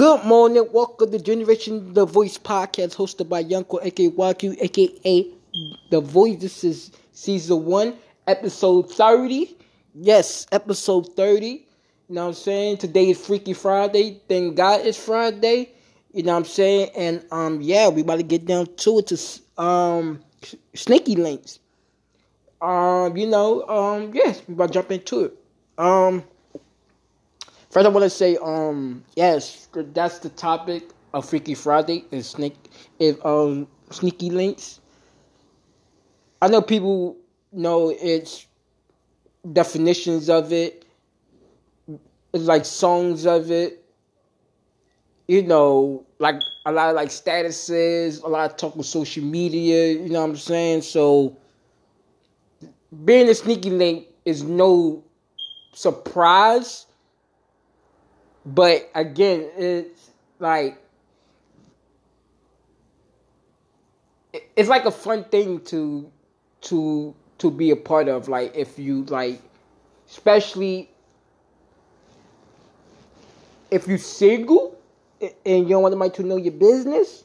Good morning, welcome to Generation The Voice podcast hosted by Yunko, aka YQ, aka The Voice. This is season one, episode 30. Yes, episode 30. You know what I'm saying? Today is Freaky Friday. Thank God it's Friday. You know what I'm saying? And um, yeah, we about to get down to it to um sneaky links. Um, you know, um, yes, we about to jump into it. Um First, I want to say, um, yes, that's the topic of Freaky Friday is sneak, if um, sneaky links. I know people know its definitions of it. Like songs of it. You know, like a lot of like statuses, a lot of talk with social media. You know what I'm saying? So being a sneaky link is no surprise but again, it's like it's like a fun thing to to to be a part of. Like if you like, especially if you single and you don't want somebody to know your business,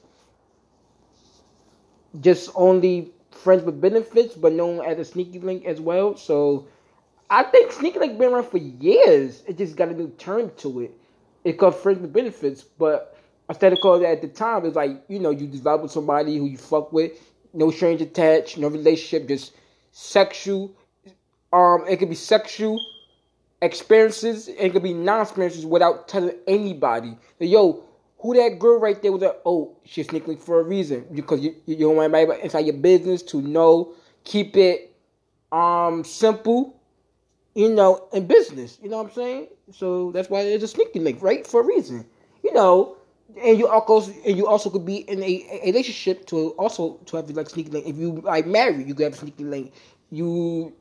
just only friends with benefits, but known as a sneaky link as well. So I think sneaky link been around for years. It just got a new term to it it comes friends with benefits, but instead of calling at the time, it's like, you know, you develop with somebody who you fuck with, no strange attached, no relationship, just sexual. Um, it could be sexual experiences, it could be non-experiences without telling anybody. So, yo, who that girl right there was like, oh, she's sneaking for a reason because you, you don't want anybody inside your business to know. Keep it um simple you know, in business. You know what I'm saying? So that's why it's a sneaky link, right? For a reason. You know, and you also and you also could be in a, a relationship to also to have like sneaky link. If you like marry, you could have a sneaky link. You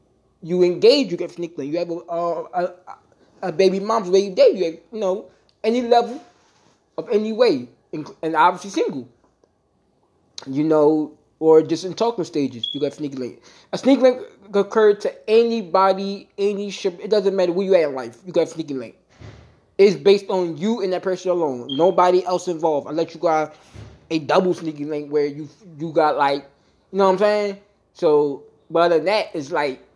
you engage, you get a sneaky link. You have a a, a baby mom's baby day. You have, you know any level of any way, and obviously single. You know, or just in talking stages, you got sneaky link. A sneaky link occur to anybody, any ship. It doesn't matter where you at in life. You got sneaky link. It's based on you and that person alone. Nobody else involved. Unless you got a double sneaky link where you you got like, you know what I'm saying? So, but other than that, it's like,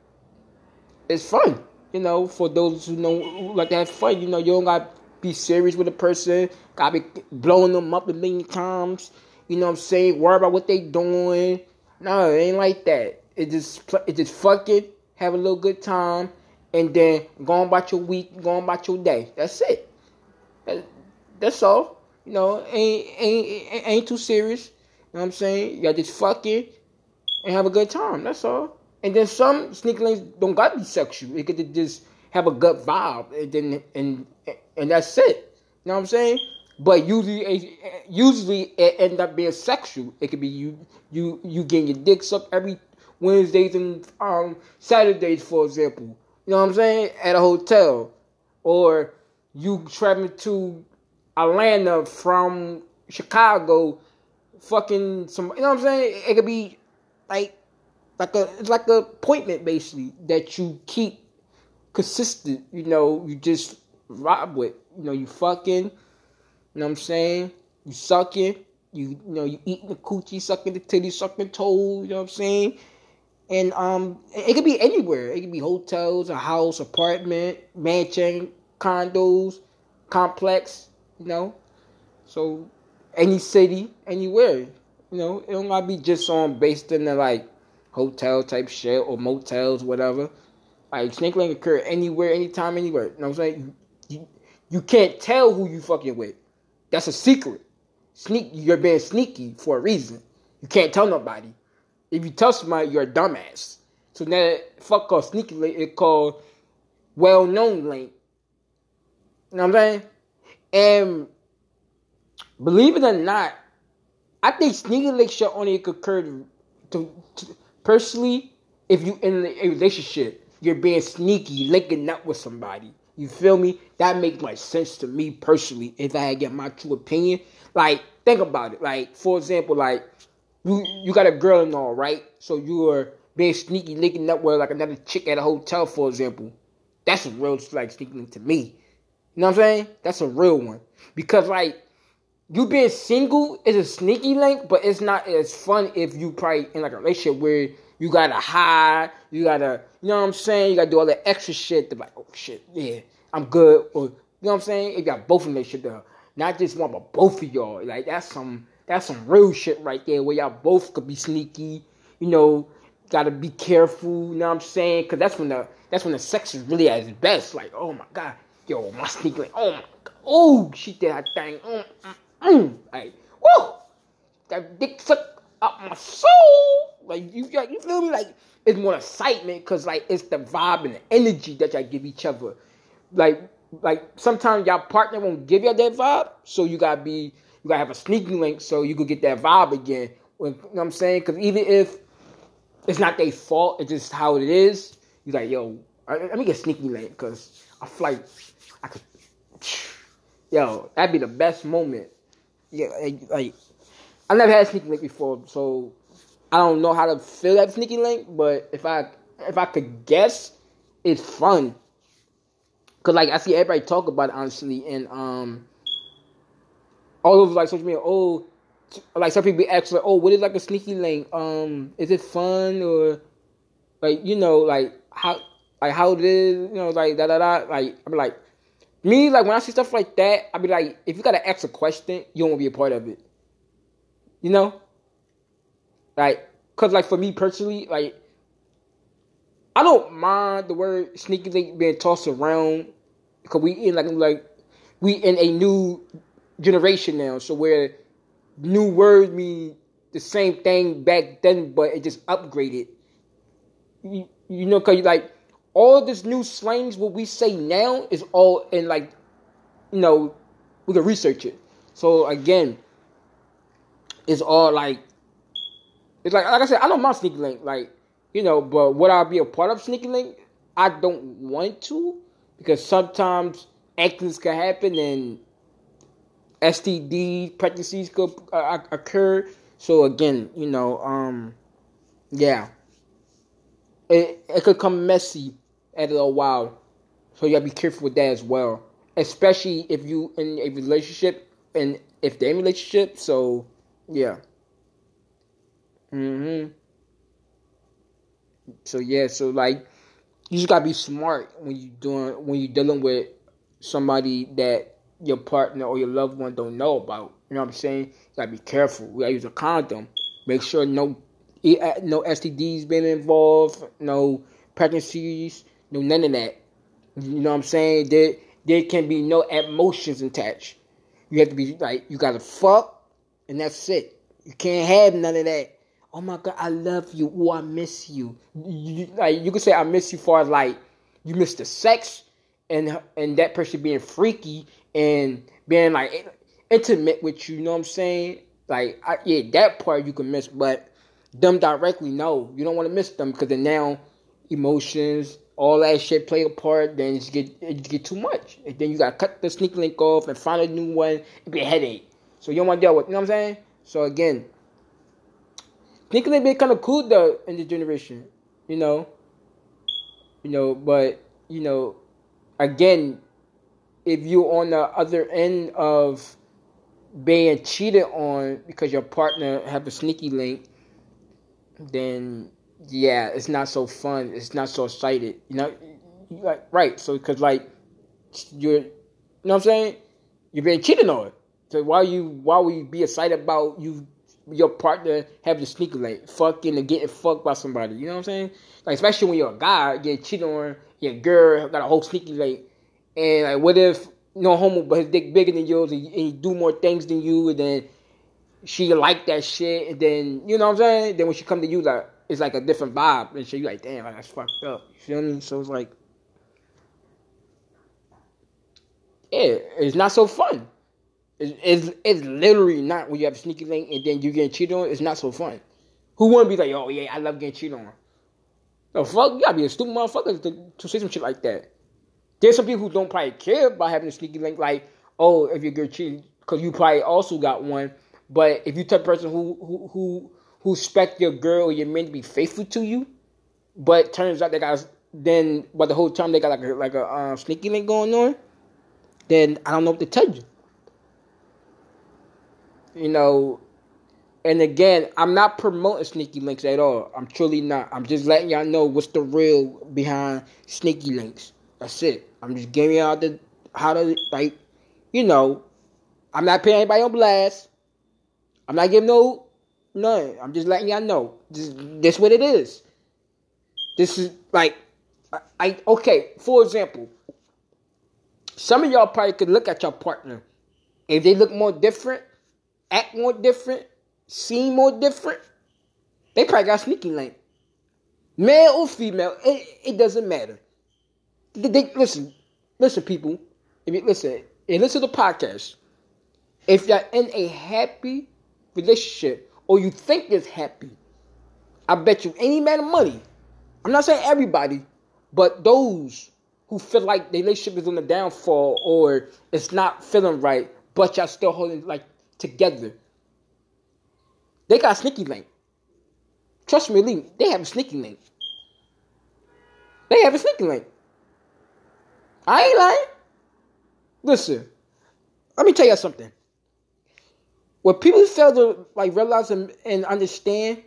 it's fun. You know, for those who know like to have fun. You know, you don't got be serious with a person. Got to be blowing them up a million times. You know what I'm saying? Worry about what they doing. No, it ain't like that. It just it just fucking have a little good time, and then go on about your week, go on about your day. That's it. that's all. You know, ain't ain't ain't too serious. You know what I'm saying? Y'all just fucking and have a good time. That's all. And then some sneaky links don't got to be sexual. It could just have a good vibe, and then and and that's it. You know what I'm saying? But usually, usually it end up being sexual. It could be you, you, you getting your dick sucked every Wednesdays and um, Saturdays, for example. You know what I'm saying? At a hotel, or you traveling to Atlanta from Chicago, fucking some. You know what I'm saying? It could be like, like a it's like an appointment basically that you keep consistent. You know, you just rob with. You know, you fucking you know what I'm saying? You sucking, you, you know, you eating the coochie, sucking the titty, sucking toe, you know what I'm saying? And um it could be anywhere. It could be hotels, a house, apartment, mansion, condos, complex, you know. So any city, anywhere. You know, it don't gotta be just on based in the like hotel type shit or motels, whatever. Like snake link occur anywhere, anytime, anywhere. You know what I'm saying? You, you, you can't tell who you fucking with. That's a secret. Sneak, you're being sneaky for a reason. You can't tell nobody. If you tell somebody, you're a dumbass. So now, fuck called sneaky link, it called well-known link. You know what I'm saying? And believe it or not, I think sneaky link should only occur to, to, to personally if you in a relationship, you're being sneaky, linking up with somebody. You feel me? That makes much sense to me personally. If I had get my true opinion, like think about it. Like for example, like you you got a girl and all right, so you are being sneaky, linking up with like another chick at a hotel, for example. That's a real like sneaking to me. You know what I'm saying? That's a real one because like you being single is a sneaky link, but it's not as fun if you probably in like a relationship where you gotta hide, you gotta, you know what I'm saying? You gotta do all that extra shit to like, oh shit, yeah, I'm good. Or you know what I'm saying? If you got both of them shit there. Not just one, but both of y'all. Like that's some that's some real shit right there where y'all both could be sneaky, you know, gotta be careful, you know what I'm saying? Cause that's when the that's when the sex is really at its best. Like, oh my god, yo, my sneaky oh my god, oh she did her thing. Mm, mm, mm. Like, whoa, that dick suck up my soul. Like you, you feel me? Like it's more excitement because like it's the vibe and the energy that y'all give each other. Like, like sometimes y'all partner won't give y'all that vibe, so you gotta be, you gotta have a sneaky link so you could get that vibe again. When, you know what I'm saying? Because even if it's not their fault, it's just how it is. You like, yo, let me get sneaky link because I feel like I could. Yo, that'd be the best moment yeah, like I never had sneaky link before, so I don't know how to feel that sneaky link. But if I if I could guess, it's fun. Cause like I see everybody talk about it honestly, and um, all over like social media. Oh, like some people ask like, oh, what is like a sneaky link? Um, is it fun or like you know like how like how is? You know like da da da. Like I'm like me, like when I see stuff like that, I be like, if you gotta ask a question, you don't want to be a part of it. You know, like, cause like for me personally, like, I don't mind the word sneaky link being tossed around because we in like like we in a new generation now, so where new words mean the same thing back then, but it just upgraded. You, you know, cause like all this new slangs, what we say now, is all in like, you know, we can research it. So again, it's all like, it's like like I said, I don't mind sneaky link, like you know, but would I be a part of sneaky link? I don't want to because sometimes accidents can happen and STD pregnancies could uh, occur. So again, you know, um, yeah, it it could come messy at a while. So you gotta be careful with that as well. Especially if you in a relationship and if they're in relationship, so yeah. Mm-hmm. So yeah, so like you just gotta be smart when you doing when you're dealing with somebody that your partner or your loved one don't know about. You know what I'm saying? You gotta be careful. We gotta use a condom. Make sure no no STDs been involved, no pregnancies, no, none of that. You know what I'm saying? There, there can be no emotions attached. You have to be like, you gotta fuck, and that's it. You can't have none of that. Oh my god, I love you. Oh, I miss you. you like you can say I miss you for like you miss the sex and and that person being freaky and being like intimate with you. You know what I'm saying? Like, I, yeah, that part you can miss, but them directly, no, you don't want to miss them because then now emotions, all that shit play a part, then it get it get too much. And then you gotta cut the sneak link off and find a new one. It be a headache. So you don't want to deal with. You know what I'm saying? So again, sneak link be kind of cool though in this generation. You know. You know, but you know, again, if you're on the other end of being cheated on because your partner have a sneaky link, then yeah, it's not so fun. It's not so excited. You know, like right. So because like you're, you know what I'm saying? You're being cheated on. So why you why would you be excited about you your partner having a sneaker link, fucking and getting fucked by somebody? You know what I'm saying? Like especially when you're a guy getting cheated on, your girl got a whole sneaky link, and like what if no homo but his dick bigger than yours and, and he do more things than you, and then she like that shit, and then you know what I'm saying? Then when she come to you like it's like a different vibe and shit. You like, damn, like, that's fucked up. You feel me? So it's like, yeah, it's not so fun. It's, it's, it's literally not when you have a sneaky link and then you get cheated on. It's not so fun. Who wouldn't be like, oh yeah, I love getting cheated on? The fuck, you gotta be a stupid motherfucker to, to say some shit like that. There's some people who don't probably care about having a sneaky link, like, oh, if you get cheated, because you probably also got one. But if you type person who who who who expect your girl or your man to be faithful to you, but turns out they got then but the whole time they got like a like a uh, sneaky link going on, then I don't know what to tell you. You know, and again, I'm not promoting sneaky links at all. I'm truly not. I'm just letting y'all know what's the real behind sneaky links. That's it. I'm just giving y'all the how to like, you know. I'm not putting anybody on blast. I'm not giving no none. I'm just letting y'all know. This this what it is. This is like, I, I okay. For example, some of y'all probably could look at your partner. If they look more different, act more different, seem more different, they probably got sneaky link. Male or female, it, it doesn't matter. They, they, listen, listen, people. If you listen, and listen to the podcast. If you're in a happy relationship or you think it's happy, I bet you any amount of money. I'm not saying everybody, but those who feel like the relationship is on the downfall or it's not feeling right, but y'all still holding like together. They got sneaky link. Trust me, Lee, they have a sneaky link. They have a sneaky link. I ain't lying. Listen, let me tell y'all something. What people fail to like realize and, and understand,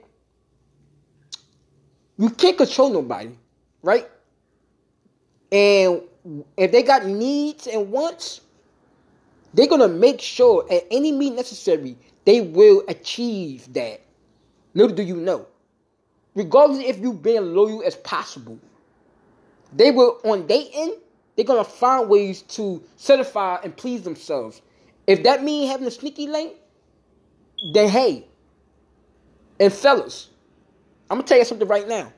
you can't control nobody, right? And if they got needs and wants, they're gonna make sure at any means necessary they will achieve that. Little do you know. Regardless if you being loyal as possible, they will on dating, they're gonna find ways to satisfy and please themselves. If that means having a sneaky link, then hey. And fellas, I'm gonna tell you something right now.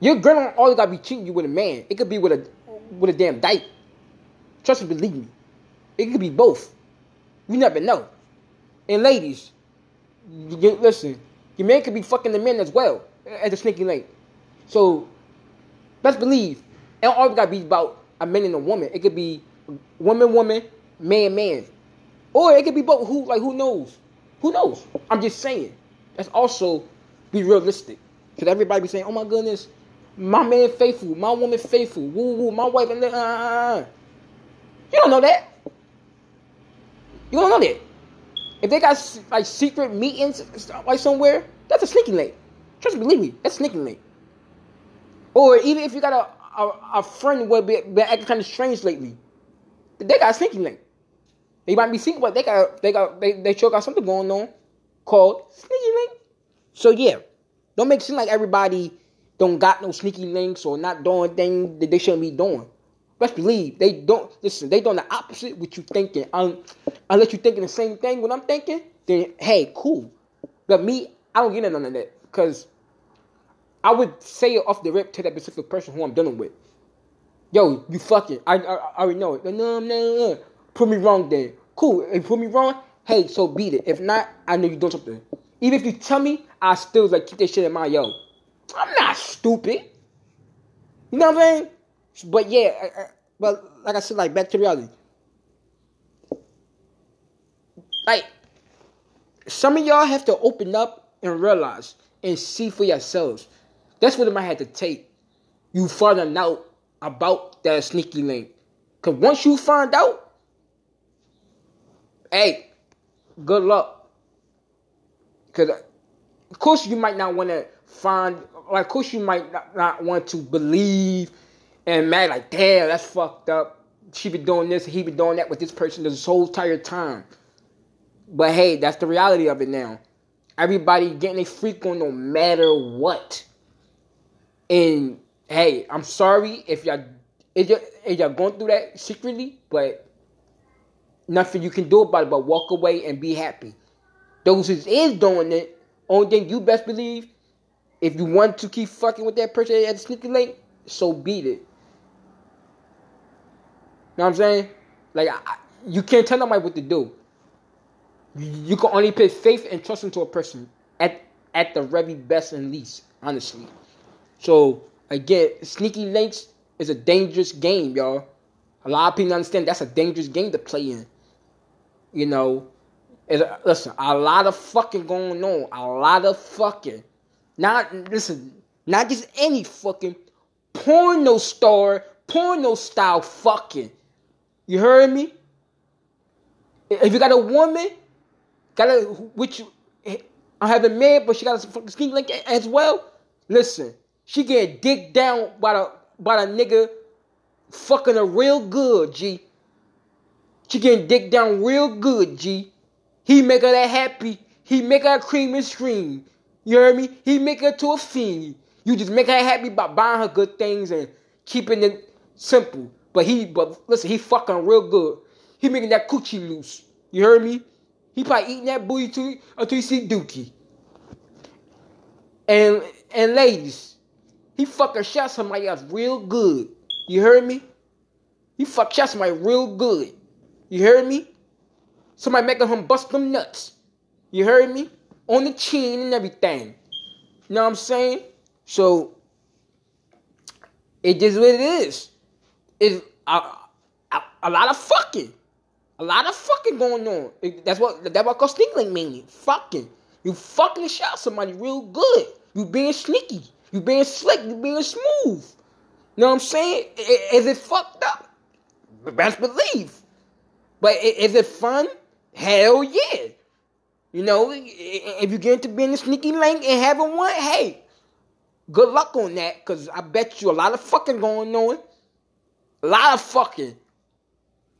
Your girl don't always gotta be cheating you with a man. It could be with a with a damn dyke. Trust me, believe me. It could be both. You never know. And ladies, you, listen, your man could be fucking the men as well at the sneaky link. So let's believe. It always gotta be about a man and a woman. It could be woman, woman, man, man. Or it could be both. Who like who knows? Who knows? I'm just saying. Let's also be realistic. Cause everybody be saying, "Oh my goodness, my man faithful, my woman faithful, woo woo, my wife and uh, uh, uh. You don't know that. You don't know that. If they got like secret meetings like somewhere, that's a sneaky link. Trust me, believe me, that's sneaky link. Or even if you got a a, a friend who been, been acting kind of strange lately, they got a sneaky link. They might be secret, but they got they got they, they sure got something going on called sneaky link. So yeah, don't make it seem like everybody don't got no sneaky links or not doing things that they shouldn't be doing. Let's believe they don't listen. They doing the opposite what you thinking. Um, unless you thinking the same thing what I'm thinking, then hey, cool. But me, I don't get it none of that because I would say it off the rip to that specific person who I'm dealing with. Yo, you fucking. I, I, I already know it. No, no, no. Prove me wrong then. Cool. If you prove me wrong, hey, so beat it. If not, I know you're doing something. Even if you tell me, I still like keep that shit in mind. Yo, I'm not stupid. You know what I'm saying? But yeah, I, I, but like I said, like back to reality. Like some of y'all have to open up and realize and see for yourselves. That's what it might have to take. You finding out about that sneaky link. Cause once you find out, hey, good luck. Cause of course you might not want to find like, of course, you might not, not want to believe and mad like, damn, that's fucked up. She been doing this, he been doing that with this person this whole entire time. But hey, that's the reality of it now. Everybody getting a freak on no matter what. And hey, I'm sorry if y'all if y'all, if y'all going through that secretly, but nothing you can do about it but walk away and be happy. Those who is doing it, only thing you best believe if you want to keep fucking with that person at the sneaky link, so beat it. You know what I'm saying? Like, I, you can't tell nobody what to do. You can only put faith and trust into a person at at the very best and least, honestly. So again, sneaky links is a dangerous game, y'all. A lot of people understand that's a dangerous game to play in. You know, a, listen, a lot of fucking going on, a lot of fucking. Not listen, not just any fucking porno star, porno style fucking. You heard me? If you got a woman got a which I haven't made, but she got a fucking sneak link as well. Listen, she getting digged down by the by the nigga fucking her real good, G. She getting dick down real good, G. He make her that happy. He make her cream and scream. You heard me? He make her to a fiend. You just make her happy by buying her good things and keeping it simple. But he, but listen, he fucking real good. He making that coochie loose. You heard me? He probably eating that booty until, until you see Dookie. And and ladies, he fucking shot somebody else real good. You heard me? He fuck shot somebody real good. You heard me? Somebody making him bust them nuts. You heard me? On the chin and everything. You know what I'm saying? So it is what it is. It's a, a, a lot of fucking. A lot of fucking going on. It, that's what that's what called sneaking meaning. Fucking. You fucking shot somebody real good. You being sneaky. You being slick. You being smooth. You know what I'm saying? Is it fucked up? Best believe. But is it fun? Hell yeah. You know, if you get into being a sneaky link and having one, hey, good luck on that, because I bet you a lot of fucking going on. A lot of fucking.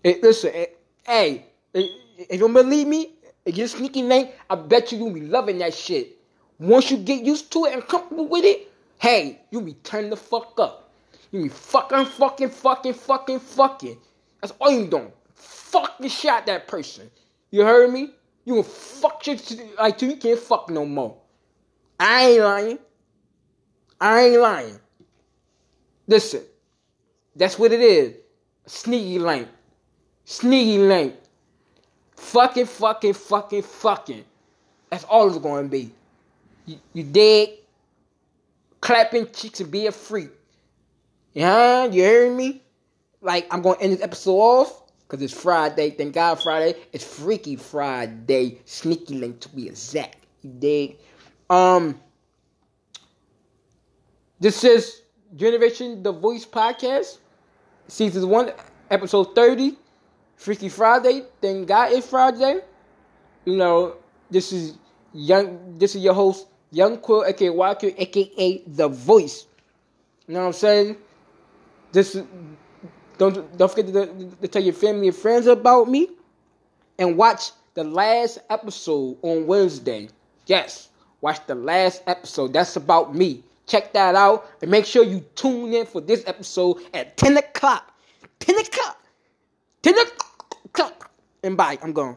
It, listen, it, hey, eh, if you don't believe me, if you're sneaky link, I bet you you'll be loving that shit. Once you get used to it and comfortable with it, hey, you'll be turning the fuck up. You'll be fucking, fucking, fucking, fucking, fucking. That's all you doing. Fucking shot that person. You heard me? You gonna fuck shit like you can't fuck no more. I ain't lying. I ain't lying. Listen, that's what it is. Sneaky link. Sneaky link. Fucking, fucking, fucking, fucking. That's all it's gonna be. You, you dead, clapping cheeks and be a freak. Yeah, you heard me? Like, I'm gonna end this episode off because it's Friday. Thank God Friday. It's Freaky Friday. Sneaky link to be exact. You dig? Um, this is Generation The Voice Podcast, Season 1, Episode 30. Freaky Friday. Thank God it's Friday. You know, this is young. This is your host, Young Quill, aka Walker, aka The Voice. You know what I'm saying? This is don't don't forget to, to tell your family and friends about me, and watch the last episode on Wednesday. Yes, watch the last episode. That's about me. Check that out and make sure you tune in for this episode at 10 o'clock. 10 o'clock. 10 o'clock. And bye. I'm gone.